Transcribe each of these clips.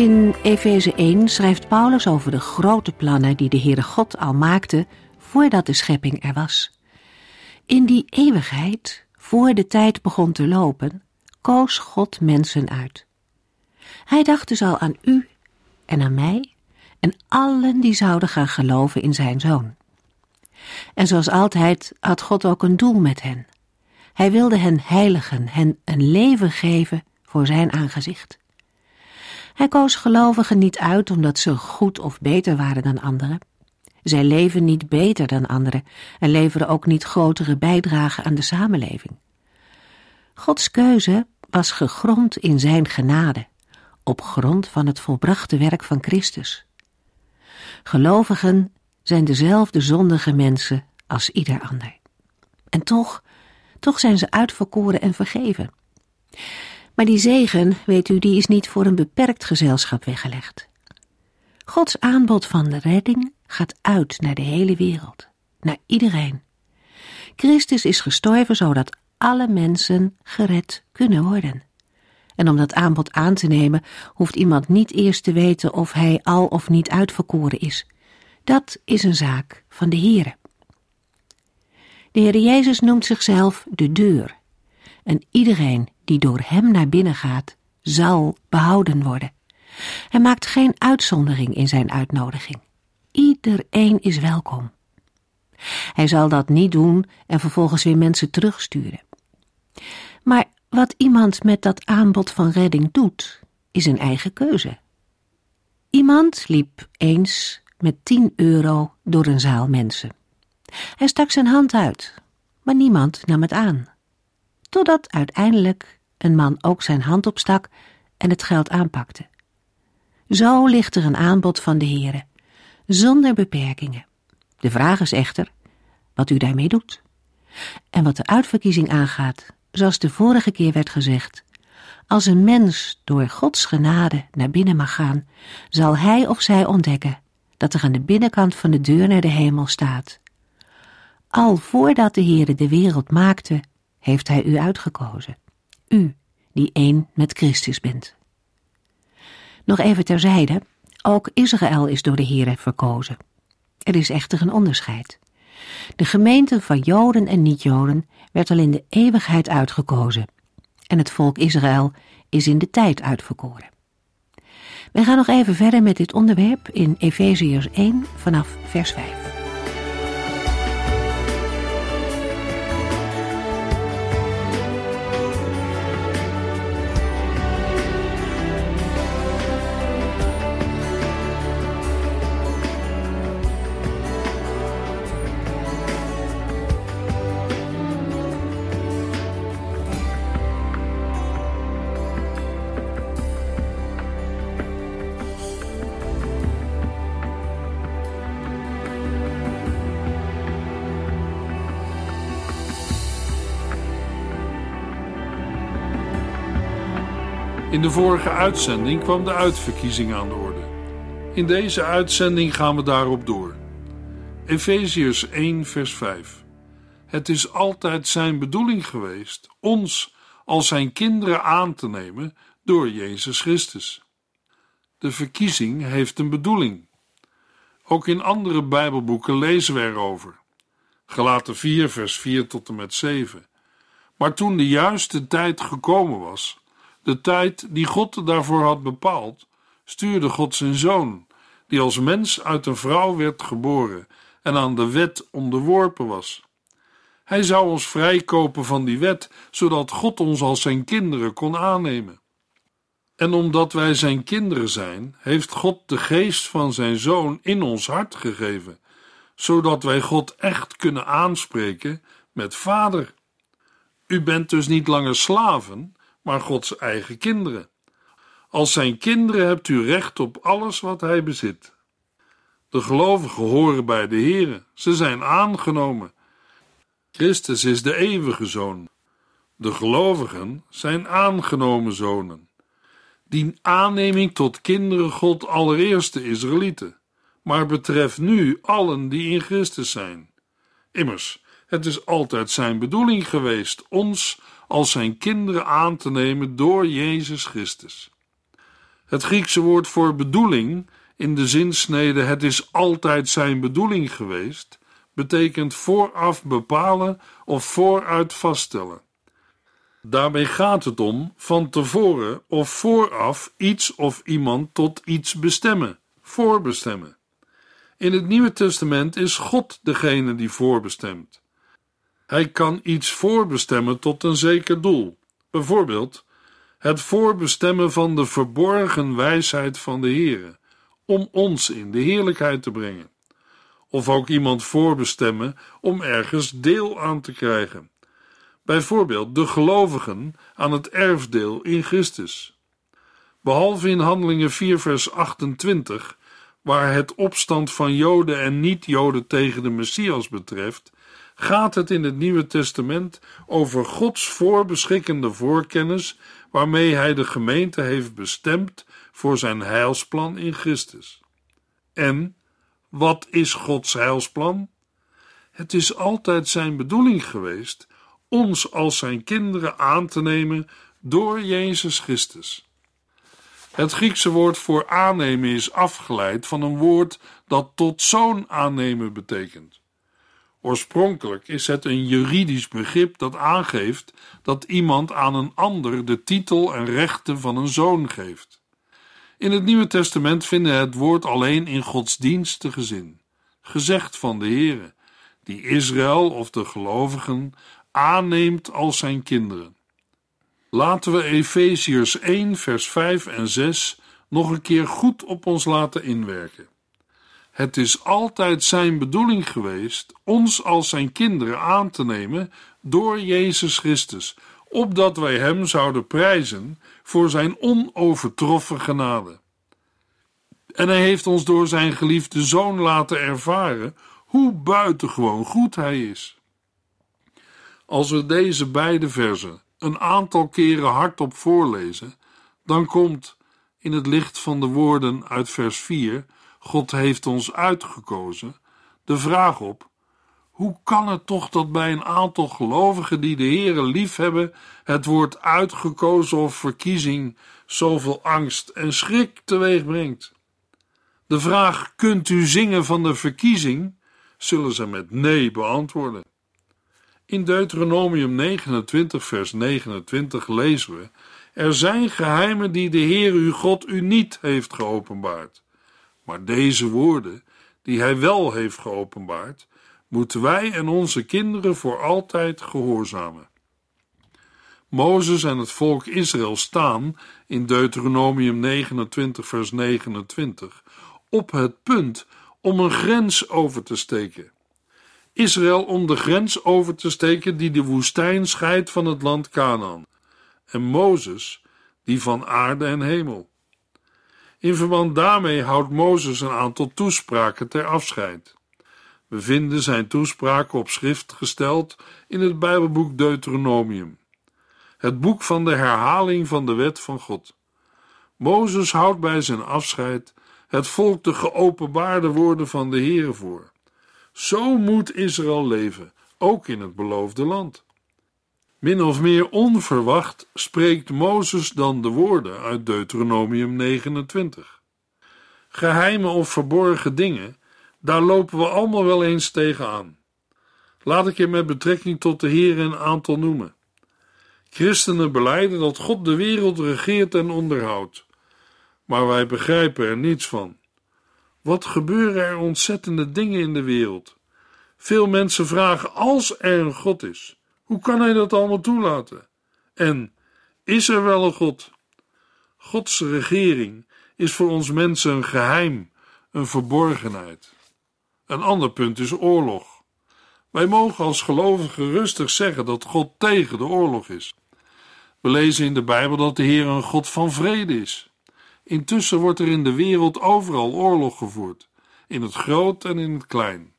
In Efeze 1 schrijft Paulus over de grote plannen die de Heere God al maakte voordat de schepping er was. In die eeuwigheid, voor de tijd begon te lopen, koos God mensen uit. Hij dacht dus al aan u en aan mij en allen die zouden gaan geloven in zijn zoon. En zoals altijd had God ook een doel met hen. Hij wilde hen heiligen, hen een leven geven voor zijn aangezicht. Hij koos gelovigen niet uit omdat ze goed of beter waren dan anderen. Zij leven niet beter dan anderen en leveren ook niet grotere bijdragen aan de samenleving. Gods keuze was gegrond in zijn genade, op grond van het volbrachte werk van Christus. Gelovigen zijn dezelfde zondige mensen als ieder ander. En toch, toch zijn ze uitverkoren en vergeven. Maar die zegen, weet u, die is niet voor een beperkt gezelschap weggelegd. Gods aanbod van de redding gaat uit naar de hele wereld, naar iedereen. Christus is gestorven zodat alle mensen gered kunnen worden. En om dat aanbod aan te nemen, hoeft iemand niet eerst te weten of hij al of niet uitverkoren is. Dat is een zaak van de Heere. De Heer Jezus noemt zichzelf de deur. En iedereen die door hem naar binnen gaat, zal behouden worden. Hij maakt geen uitzondering in zijn uitnodiging. Iedereen is welkom. Hij zal dat niet doen en vervolgens weer mensen terugsturen. Maar wat iemand met dat aanbod van redding doet, is een eigen keuze. Iemand liep eens met tien euro door een zaal mensen. Hij stak zijn hand uit, maar niemand nam het aan. Totdat uiteindelijk een man ook zijn hand opstak en het geld aanpakte. Zo ligt er een aanbod van de Heere, zonder beperkingen. De vraag is echter wat u daarmee doet. En wat de uitverkiezing aangaat, zoals de vorige keer werd gezegd, als een mens door Gods genade naar binnen mag gaan, zal hij of zij ontdekken dat er aan de binnenkant van de deur naar de hemel staat. Al voordat de Heere de wereld maakte, heeft hij u uitgekozen u die één met Christus bent. Nog even terzijde, ook Israël is door de Heere verkozen. Er is echter een onderscheid. De gemeente van Joden en niet-Joden werd al in de eeuwigheid uitgekozen. En het volk Israël is in de tijd uitverkoren. We gaan nog even verder met dit onderwerp in Efeziërs 1 vanaf vers 5. In de vorige uitzending kwam de uitverkiezing aan de orde. In deze uitzending gaan we daarop door. Efeziërs 1, vers 5. Het is altijd zijn bedoeling geweest ons als zijn kinderen aan te nemen door Jezus Christus. De verkiezing heeft een bedoeling. Ook in andere Bijbelboeken lezen we erover. Gelaten 4, vers 4 tot en met 7. Maar toen de juiste tijd gekomen was, de tijd die God daarvoor had bepaald, stuurde God zijn zoon, die als mens uit een vrouw werd geboren en aan de wet onderworpen was. Hij zou ons vrijkopen van die wet, zodat God ons als zijn kinderen kon aannemen. En omdat wij zijn kinderen zijn, heeft God de geest van zijn zoon in ons hart gegeven, zodat wij God echt kunnen aanspreken met Vader. U bent dus niet langer slaven, maar Gods eigen kinderen. Als zijn kinderen hebt u recht op alles wat hij bezit. De gelovigen horen bij de Here, ze zijn aangenomen. Christus is de eeuwige zoon. De gelovigen zijn aangenomen zonen. Die aanneming tot kinderen God allereerst de Israëlieten, maar betreft nu allen die in Christus zijn. Immers, het is altijd zijn bedoeling geweest ons als zijn kinderen aan te nemen door Jezus Christus. Het Griekse woord voor bedoeling in de zinsnede het is altijd zijn bedoeling geweest, betekent vooraf bepalen of vooruit vaststellen. Daarbij gaat het om van tevoren of vooraf iets of iemand tot iets bestemmen, voorbestemmen. In het Nieuwe Testament is God degene die voorbestemt. Hij kan iets voorbestemmen tot een zeker doel. Bijvoorbeeld het voorbestemmen van de verborgen wijsheid van de Heere, om ons in de heerlijkheid te brengen. Of ook iemand voorbestemmen om ergens deel aan te krijgen. Bijvoorbeeld de gelovigen aan het erfdeel in Christus. Behalve in Handelingen 4, vers 28, waar het opstand van Joden en niet-Joden tegen de Messias betreft, gaat het in het Nieuwe Testament over Gods voorbeschikkende voorkennis waarmee hij de gemeente heeft bestemd voor zijn heilsplan in Christus. En wat is Gods heilsplan? Het is altijd zijn bedoeling geweest ons als zijn kinderen aan te nemen door Jezus Christus. Het Griekse woord voor aannemen is afgeleid van een woord dat tot zoon aannemen betekent. Oorspronkelijk is het een juridisch begrip dat aangeeft dat iemand aan een ander de titel en rechten van een zoon geeft. In het Nieuwe Testament vinden het woord alleen in godsdienstige zin, gezegd van de Heere, die Israël of de gelovigen aanneemt als zijn kinderen. Laten we Efeziërs 1, vers 5 en 6 nog een keer goed op ons laten inwerken. Het is altijd zijn bedoeling geweest ons als zijn kinderen aan te nemen door Jezus Christus, opdat wij hem zouden prijzen voor zijn onovertroffen genade. En hij heeft ons door zijn geliefde zoon laten ervaren hoe buitengewoon goed hij is. Als we deze beide versen een aantal keren hardop voorlezen, dan komt in het licht van de woorden uit vers 4: God heeft ons uitgekozen, de vraag op: hoe kan het toch dat bij een aantal gelovigen die de Heere liefhebben, het woord uitgekozen of verkiezing zoveel angst en schrik teweeg brengt? De vraag: kunt u zingen van de verkiezing? zullen ze met nee beantwoorden. In Deuteronomium 29, vers 29 lezen we: Er zijn geheimen die de Heer uw God u niet heeft geopenbaard. Maar deze woorden, die hij wel heeft geopenbaard, moeten wij en onze kinderen voor altijd gehoorzamen. Mozes en het volk Israël staan in Deuteronomium 29, vers 29 op het punt om een grens over te steken. Israël om de grens over te steken die de woestijn scheidt van het land Canaan, en Mozes die van aarde en hemel. In verband daarmee houdt Mozes een aantal toespraken ter afscheid. We vinden zijn toespraken op schrift gesteld in het Bijbelboek Deuteronomium, het boek van de herhaling van de wet van God. Mozes houdt bij zijn afscheid het volk de geopenbaarde woorden van de Heere voor. Zo moet Israël leven, ook in het beloofde land. Min of meer onverwacht spreekt Mozes dan de woorden uit Deuteronomium 29. Geheime of verborgen dingen, daar lopen we allemaal wel eens tegenaan. Laat ik je met betrekking tot de Heer een aantal noemen. Christenen beleiden dat God de wereld regeert en onderhoudt, maar wij begrijpen er niets van. Wat gebeuren er ontzettende dingen in de wereld? Veel mensen vragen: als er een God is, hoe kan hij dat allemaal toelaten? En is er wel een God? Gods regering is voor ons mensen een geheim, een verborgenheid. Een ander punt is oorlog. Wij mogen als gelovigen rustig zeggen dat God tegen de oorlog is. We lezen in de Bijbel dat de Heer een God van vrede is. Intussen wordt er in de wereld overal oorlog gevoerd, in het groot en in het klein.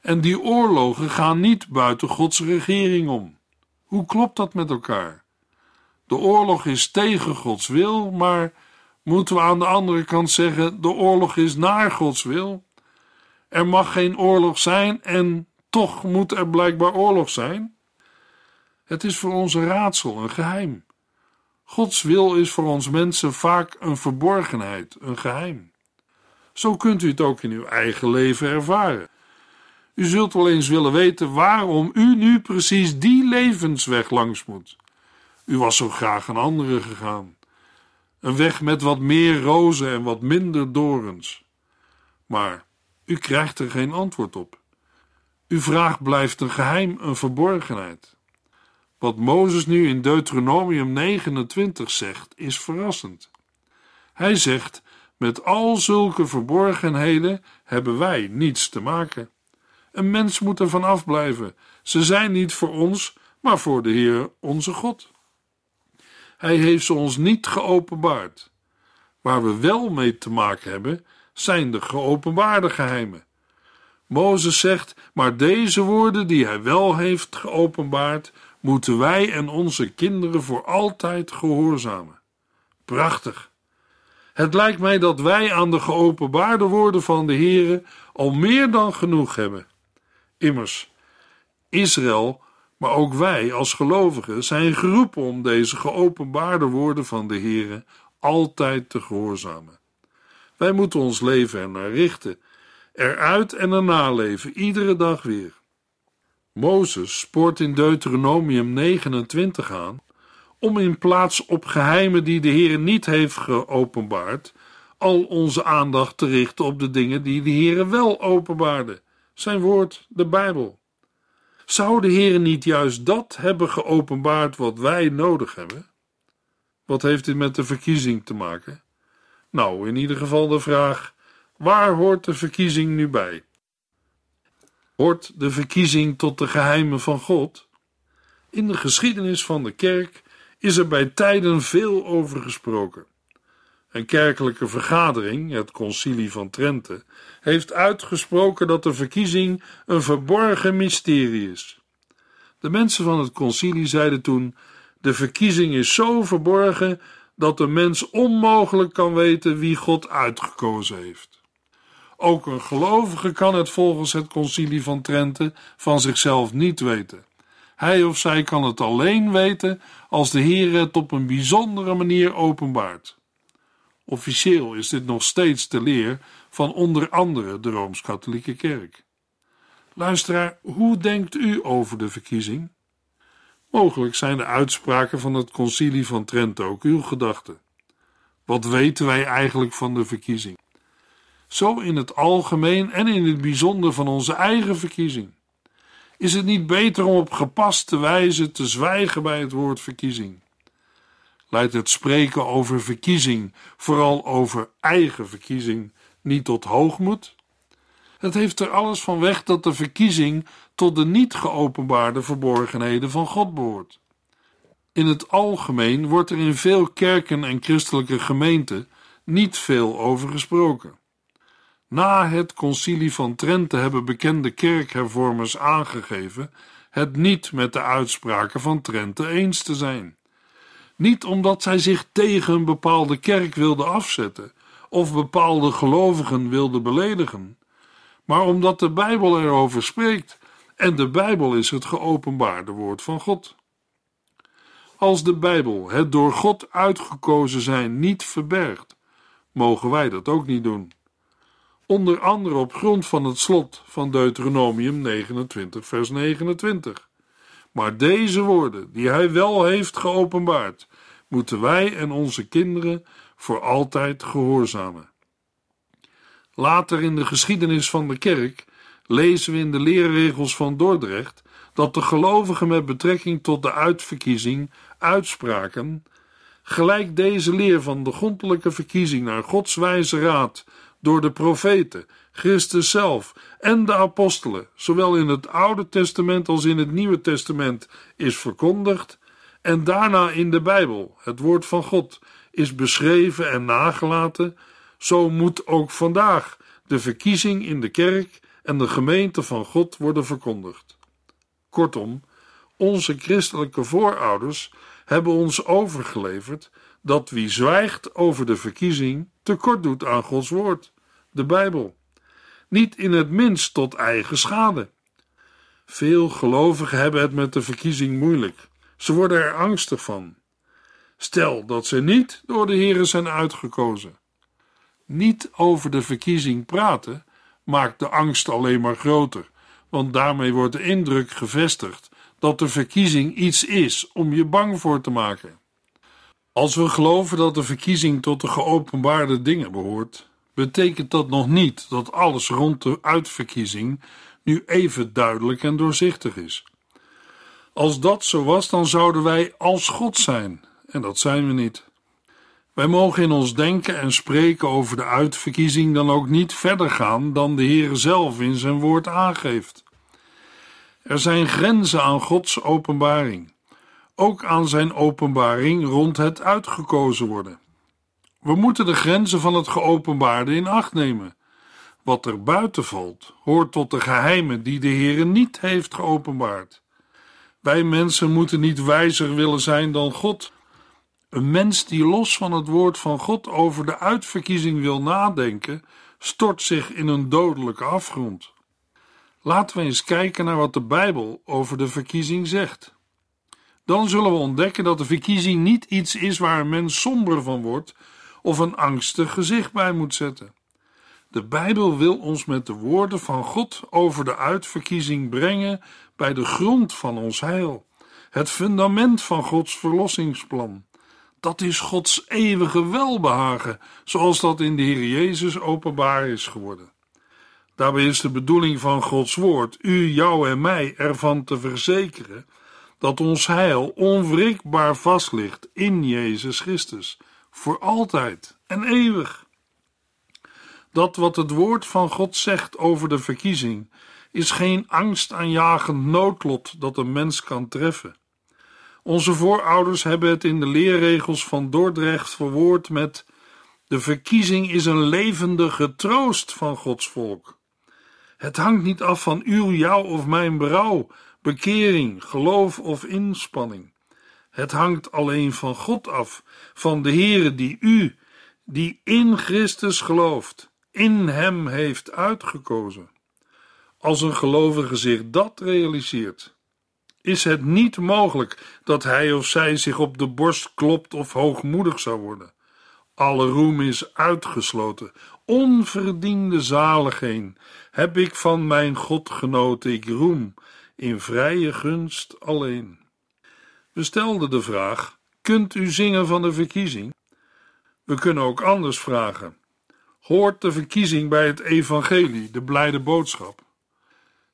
En die oorlogen gaan niet buiten Gods regering om. Hoe klopt dat met elkaar? De oorlog is tegen Gods wil, maar moeten we aan de andere kant zeggen: de oorlog is naar Gods wil? Er mag geen oorlog zijn en toch moet er blijkbaar oorlog zijn? Het is voor ons een raadsel, een geheim. Gods wil is voor ons mensen vaak een verborgenheid, een geheim. Zo kunt u het ook in uw eigen leven ervaren. U zult wel eens willen weten waarom u nu precies die levensweg langs moet. U was zo graag een andere gegaan. Een weg met wat meer rozen en wat minder dorens. Maar u krijgt er geen antwoord op. Uw vraag blijft een geheim, een verborgenheid. Wat Mozes nu in Deuteronomium 29 zegt, is verrassend. Hij zegt: Met al zulke verborgenheden hebben wij niets te maken. Een mens moet er van afblijven. Ze zijn niet voor ons, maar voor de Heer onze God. Hij heeft ze ons niet geopenbaard. Waar we wel mee te maken hebben, zijn de geopenbaarde geheimen. Mozes zegt: Maar deze woorden die hij wel heeft geopenbaard, moeten wij en onze kinderen voor altijd gehoorzamen. Prachtig. Het lijkt mij dat wij aan de geopenbaarde woorden van de Heere al meer dan genoeg hebben. Immers, Israël, maar ook wij als gelovigen zijn geroepen om deze geopenbaarde woorden van de Heere altijd te gehoorzamen. Wij moeten ons leven ernaar richten, eruit en erna leven, iedere dag weer. Mozes spoort in Deuteronomium 29 aan om in plaats op geheimen die de Heer niet heeft geopenbaard, al onze aandacht te richten op de dingen die de Heer wel openbaarde, zijn woord, de Bijbel. Zou de Heer niet juist dat hebben geopenbaard wat wij nodig hebben? Wat heeft dit met de verkiezing te maken? Nou, in ieder geval de vraag: waar hoort de verkiezing nu bij? Hoort de verkiezing tot de geheimen van God? In de geschiedenis van de kerk is er bij tijden veel over gesproken. Een kerkelijke vergadering, het Concilie van Trente, heeft uitgesproken dat de verkiezing een verborgen mysterie is. De mensen van het concilie zeiden toen: De verkiezing is zo verborgen dat de mens onmogelijk kan weten wie God uitgekozen heeft. Ook een gelovige kan het volgens het concilie van Trente van zichzelf niet weten. Hij of zij kan het alleen weten als de Heer het op een bijzondere manier openbaart. Officieel is dit nog steeds de leer van onder andere de Rooms-Katholieke Kerk. Luisteraar, hoe denkt u over de verkiezing? Mogelijk zijn de uitspraken van het Concilie van Trent ook uw gedachten. Wat weten wij eigenlijk van de verkiezing? Zo in het algemeen en in het bijzonder van onze eigen verkiezing. Is het niet beter om op gepaste wijze te zwijgen bij het woord verkiezing? Leidt het spreken over verkiezing, vooral over eigen verkiezing, niet tot hoogmoed? Het heeft er alles van weg dat de verkiezing tot de niet geopenbaarde verborgenheden van God behoort. In het algemeen wordt er in veel kerken en christelijke gemeenten niet veel over gesproken. Na het concilie van Trente hebben bekende kerkhervormers aangegeven het niet met de uitspraken van Trente eens te zijn. Niet omdat zij zich tegen een bepaalde kerk wilden afzetten of bepaalde gelovigen wilden beledigen, maar omdat de Bijbel erover spreekt en de Bijbel is het geopenbaarde woord van God. Als de Bijbel het door God uitgekozen zijn niet verbergt, mogen wij dat ook niet doen onder andere op grond van het slot van Deuteronomium 29, vers 29. Maar deze woorden, die hij wel heeft geopenbaard, moeten wij en onze kinderen voor altijd gehoorzamen. Later in de geschiedenis van de kerk lezen we in de leerregels van Dordrecht dat de gelovigen met betrekking tot de uitverkiezing uitspraken, gelijk deze leer van de grondelijke verkiezing naar Gods wijze raad door de profeten, Christus zelf en de apostelen, zowel in het Oude Testament als in het Nieuwe Testament, is verkondigd, en daarna in de Bijbel, het woord van God, is beschreven en nagelaten, zo moet ook vandaag de verkiezing in de kerk en de gemeente van God worden verkondigd. Kortom, onze christelijke voorouders hebben ons overgeleverd dat wie zwijgt over de verkiezing tekort doet aan Gods woord, de Bijbel. Niet in het minst tot eigen schade. Veel gelovigen hebben het met de verkiezing moeilijk. Ze worden er angstig van. Stel dat ze niet door de Here zijn uitgekozen. Niet over de verkiezing praten maakt de angst alleen maar groter, want daarmee wordt de indruk gevestigd dat de verkiezing iets is om je bang voor te maken. Als we geloven dat de verkiezing tot de geopenbaarde dingen behoort, betekent dat nog niet dat alles rond de uitverkiezing nu even duidelijk en doorzichtig is. Als dat zo was, dan zouden wij als God zijn, en dat zijn we niet. Wij mogen in ons denken en spreken over de uitverkiezing dan ook niet verder gaan dan de Heer zelf in zijn woord aangeeft. Er zijn grenzen aan Gods openbaring, ook aan zijn openbaring rond het uitgekozen worden. We moeten de grenzen van het geopenbaarde in acht nemen. Wat er buiten valt, hoort tot de geheimen die de Heer niet heeft geopenbaard. Wij mensen moeten niet wijzer willen zijn dan God. Een mens die los van het woord van God over de uitverkiezing wil nadenken, stort zich in een dodelijke afgrond. Laten we eens kijken naar wat de Bijbel over de verkiezing zegt. Dan zullen we ontdekken dat de verkiezing niet iets is waar een mens somber van wordt of een angstig gezicht bij moet zetten. De Bijbel wil ons met de woorden van God over de uitverkiezing brengen bij de grond van ons heil, het fundament van Gods verlossingsplan. Dat is Gods eeuwige welbehagen, zoals dat in de Heer Jezus openbaar is geworden. Daarbij is de bedoeling van Gods woord u, jou en mij ervan te verzekeren dat ons heil onwrikbaar vast ligt in Jezus Christus, voor altijd en eeuwig. Dat wat het woord van God zegt over de verkiezing is geen angstaanjagend noodlot dat een mens kan treffen. Onze voorouders hebben het in de leerregels van Dordrecht verwoord met: De verkiezing is een levendige troost van Gods volk. Het hangt niet af van uw, jou of mijn berouw, bekering, geloof of inspanning. Het hangt alleen van God af, van de Heere die u, die in Christus gelooft, in Hem heeft uitgekozen. Als een gelovige zich dat realiseert, is het niet mogelijk dat hij of zij zich op de borst klopt of hoogmoedig zou worden. Alle roem is uitgesloten. Onverdiende zaligheid heb ik van mijn God genoten. Ik roem in vrije gunst alleen. We stelden de vraag: kunt u zingen van de verkiezing? We kunnen ook anders vragen. Hoort de verkiezing bij het evangelie, de blijde boodschap?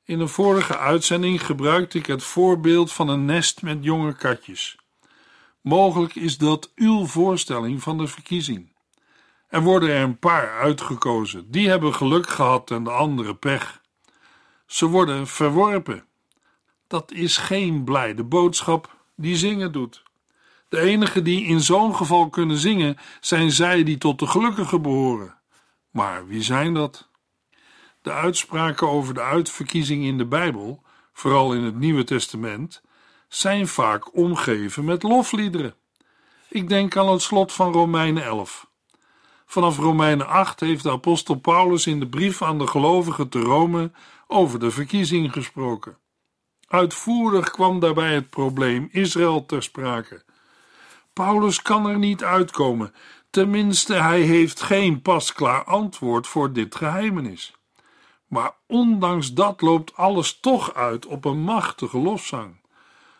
In een vorige uitzending gebruikte ik het voorbeeld van een nest met jonge katjes. Mogelijk is dat uw voorstelling van de verkiezing. Er worden er een paar uitgekozen, die hebben geluk gehad en de andere pech. Ze worden verworpen. Dat is geen blijde boodschap die zingen doet. De enigen die in zo'n geval kunnen zingen zijn zij die tot de gelukkigen behoren. Maar wie zijn dat? De uitspraken over de uitverkiezing in de Bijbel, vooral in het Nieuwe Testament, zijn vaak omgeven met lofliederen. Ik denk aan het slot van Romeinen 11. Vanaf Romeinen 8 heeft de apostel Paulus in de brief aan de gelovigen te Rome over de verkiezing gesproken. Uitvoerig kwam daarbij het probleem Israël ter sprake. Paulus kan er niet uitkomen, tenminste, hij heeft geen pasklaar antwoord voor dit geheimenis. Maar ondanks dat loopt alles toch uit op een machtige lofzang,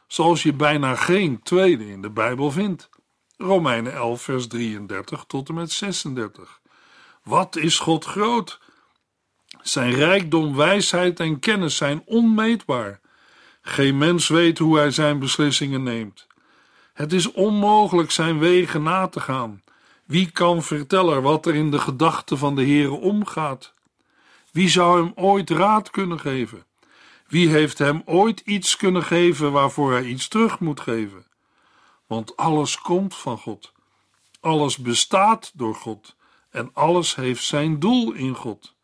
zoals je bijna geen tweede in de Bijbel vindt. Romeinen 11, vers 33 tot en met 36. Wat is God groot? Zijn rijkdom, wijsheid en kennis zijn onmeetbaar. Geen mens weet hoe hij zijn beslissingen neemt. Het is onmogelijk zijn wegen na te gaan. Wie kan vertellen wat er in de gedachten van de Heere omgaat? Wie zou hem ooit raad kunnen geven? Wie heeft hem ooit iets kunnen geven waarvoor hij iets terug moet geven? Want alles komt van God. Alles bestaat door God en alles heeft zijn doel in God.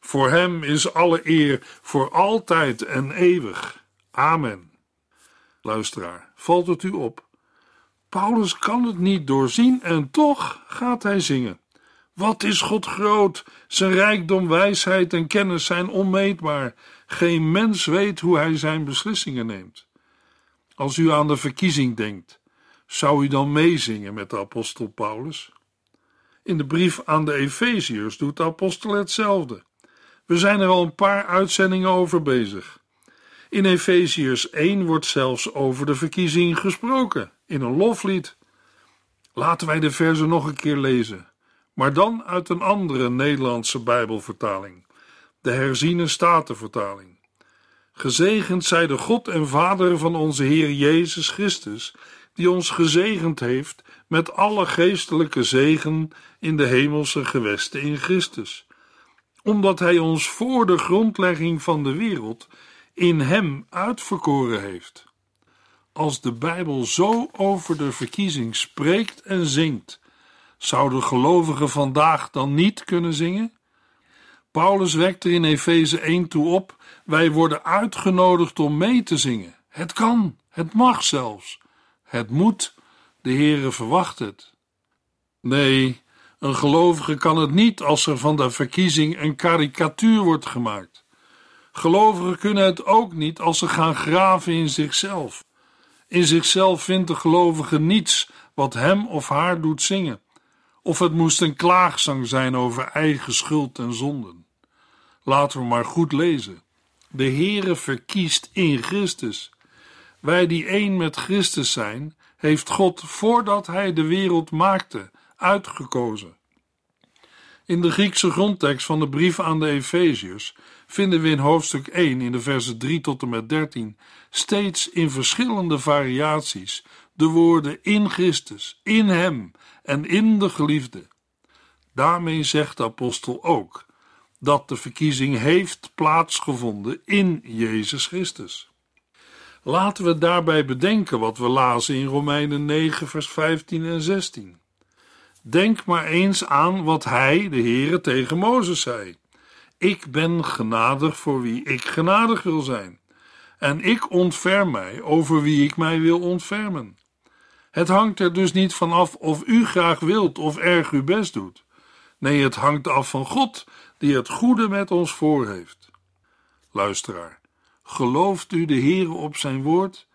Voor hem is alle eer voor altijd en eeuwig. Amen. Luisteraar, valt het u op? Paulus kan het niet doorzien en toch gaat hij zingen. Wat is God groot? Zijn rijkdom, wijsheid en kennis zijn onmeetbaar. Geen mens weet hoe hij zijn beslissingen neemt. Als u aan de verkiezing denkt, zou u dan meezingen met de apostel Paulus? In de brief aan de Efeziërs doet de apostel hetzelfde. We zijn er al een paar uitzendingen over bezig. In Efeziërs 1 wordt zelfs over de verkiezing gesproken, in een loflied. Laten wij de verzen nog een keer lezen, maar dan uit een andere Nederlandse Bijbelvertaling, de herziene Statenvertaling. Gezegend zij de God en Vader van onze Heer Jezus Christus, die ons gezegend heeft met alle geestelijke zegen in de hemelse gewesten in Christus, omdat Hij ons voor de grondlegging van de wereld in Hem uitverkoren heeft. Als de Bijbel zo over de verkiezing spreekt en zingt, zouden gelovigen vandaag dan niet kunnen zingen? Paulus wekt er in Efeze 1 toe op: wij worden uitgenodigd om mee te zingen. Het kan, het mag zelfs. Het moet, de Heere verwacht het. Nee, een gelovige kan het niet als er van de verkiezing een karikatuur wordt gemaakt. Gelovigen kunnen het ook niet als ze gaan graven in zichzelf. In zichzelf vindt de gelovige niets wat hem of haar doet zingen. Of het moest een klaagzang zijn over eigen schuld en zonden. Laten we maar goed lezen. De Heere verkiest in Christus. Wij die één met Christus zijn, heeft God voordat hij de wereld maakte uitgekozen. In de Griekse grondtekst van de brief aan de Efeziërs vinden we in hoofdstuk 1 in de versen 3 tot en met 13 steeds in verschillende variaties de woorden in Christus, in Hem en in de geliefde. Daarmee zegt de apostel ook dat de verkiezing heeft plaatsgevonden in Jezus Christus. Laten we daarbij bedenken wat we lazen in Romeinen 9, vers 15 en 16. Denk maar eens aan wat hij, de Heere, tegen Mozes zei. Ik ben genadig voor wie ik genadig wil zijn. En ik ontferm mij over wie ik mij wil ontfermen. Het hangt er dus niet van af of u graag wilt of erg uw best doet. Nee, het hangt af van God, die het goede met ons voor heeft. Luisteraar, gelooft u de Heere op zijn woord?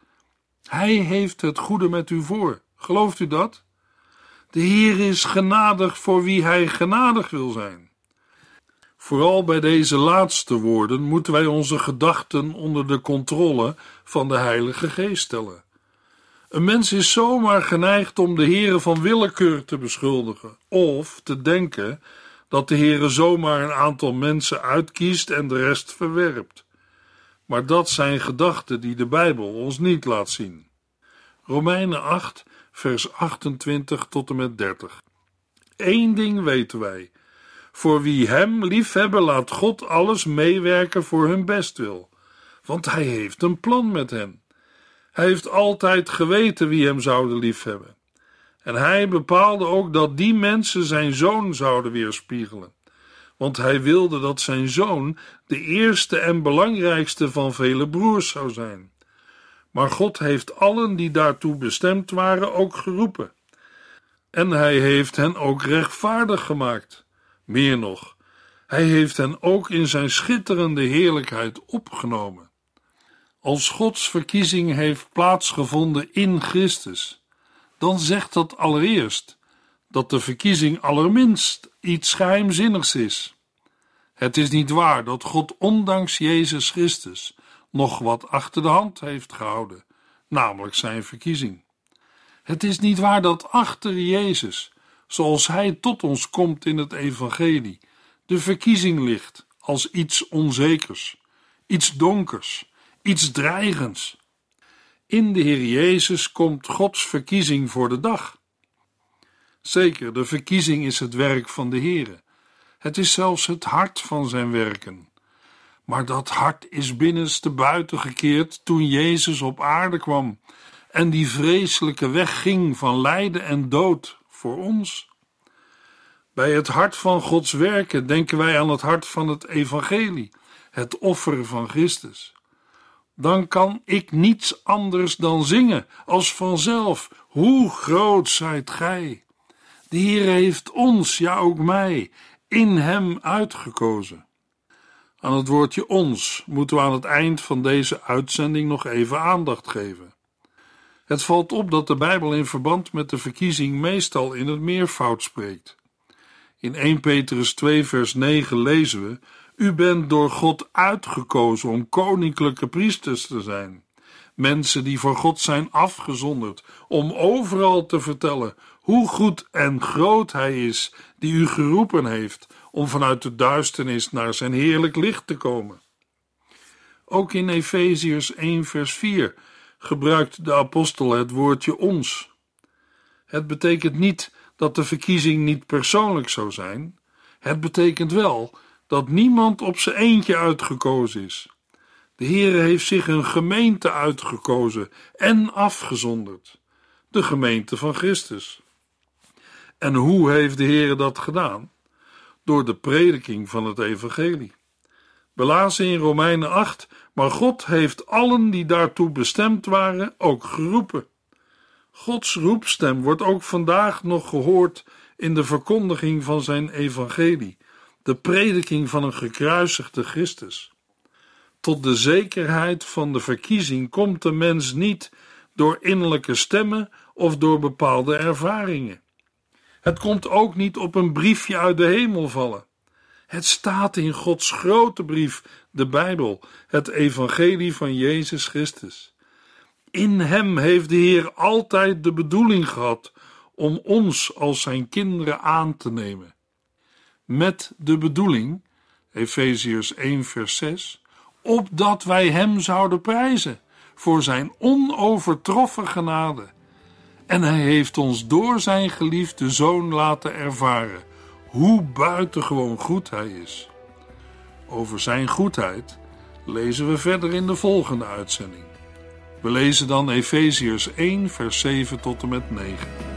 Hij heeft het goede met u voor. Gelooft u dat? De Heer is genadig voor wie hij genadig wil zijn. Vooral bij deze laatste woorden moeten wij onze gedachten onder de controle van de Heilige Geest stellen. Een mens is zomaar geneigd om de Heere van willekeur te beschuldigen of te denken dat de Heere zomaar een aantal mensen uitkiest en de rest verwerpt. Maar dat zijn gedachten die de Bijbel ons niet laat zien. Romeinen 8 vers 28 tot en met 30. Eén ding weten wij: voor wie hem liefhebben, laat God alles meewerken voor hun bestwil, want hij heeft een plan met hen. Hij heeft altijd geweten wie hem zouden liefhebben. En hij bepaalde ook dat die mensen zijn zoon zouden weerspiegelen. Want hij wilde dat zijn zoon de eerste en belangrijkste van vele broers zou zijn. Maar God heeft allen die daartoe bestemd waren ook geroepen. En hij heeft hen ook rechtvaardig gemaakt. Meer nog, hij heeft hen ook in zijn schitterende heerlijkheid opgenomen. Als Gods verkiezing heeft plaatsgevonden in Christus, dan zegt dat allereerst dat de verkiezing allerminst iets geheimzinnigs is. Het is niet waar dat God ondanks Jezus Christus nog wat achter de hand heeft gehouden, namelijk zijn verkiezing. Het is niet waar dat achter Jezus, zoals Hij tot ons komt in het Evangelie, de verkiezing ligt als iets onzekers, iets donkers, iets dreigends. In de Heer Jezus komt Gods verkiezing voor de dag. Zeker, de verkiezing is het werk van de Heere. Het is zelfs het hart van zijn werken. Maar dat hart is binnenste buiten gekeerd toen Jezus op aarde kwam en die vreselijke weg ging van lijden en dood voor ons. Bij het hart van Gods werken denken wij aan het hart van het evangelie, het offer van Christus. Dan kan ik niets anders dan zingen, als vanzelf, hoe groot zijt gij. De Heer heeft ons, ja ook mij, in Hem uitgekozen. Aan het woordje ons moeten we aan het eind van deze uitzending nog even aandacht geven. Het valt op dat de Bijbel in verband met de verkiezing meestal in het meervoud spreekt. In 1 Petrus 2, vers 9 lezen we: U bent door God uitgekozen om koninklijke priesters te zijn. Mensen die voor God zijn afgezonderd, om overal te vertellen hoe goed en groot Hij is, die u geroepen heeft om vanuit de duisternis naar zijn heerlijk licht te komen. Ook in Efeziërs 1, vers 4 gebruikt de apostel het woordje ons. Het betekent niet dat de verkiezing niet persoonlijk zou zijn. Het betekent wel dat niemand op zijn eentje uitgekozen is. De Heere heeft zich een gemeente uitgekozen en afgezonderd. De gemeente van Christus. En hoe heeft de Heere dat gedaan? Door de prediking van het evangelie. We lazen in Romeinen 8, maar God heeft allen die daartoe bestemd waren ook geroepen. Gods roepstem wordt ook vandaag nog gehoord in de verkondiging van zijn evangelie, de prediking van een gekruisigde Christus. Tot de zekerheid van de verkiezing komt de mens niet door innerlijke stemmen of door bepaalde ervaringen. Het komt ook niet op een briefje uit de hemel vallen. Het staat in Gods grote brief, de Bijbel, het evangelie van Jezus Christus. In Hem heeft de Heer altijd de bedoeling gehad om ons als zijn kinderen aan te nemen. Met de bedoeling, Efeziërs 1 vers 6, opdat wij Hem zouden prijzen voor Zijn onovertroffen genade. En Hij heeft ons door Zijn geliefde Zoon laten ervaren hoe buitengewoon goed Hij is. Over Zijn goedheid lezen we verder in de volgende uitzending. We lezen dan Efeziërs 1, vers 7 tot en met 9.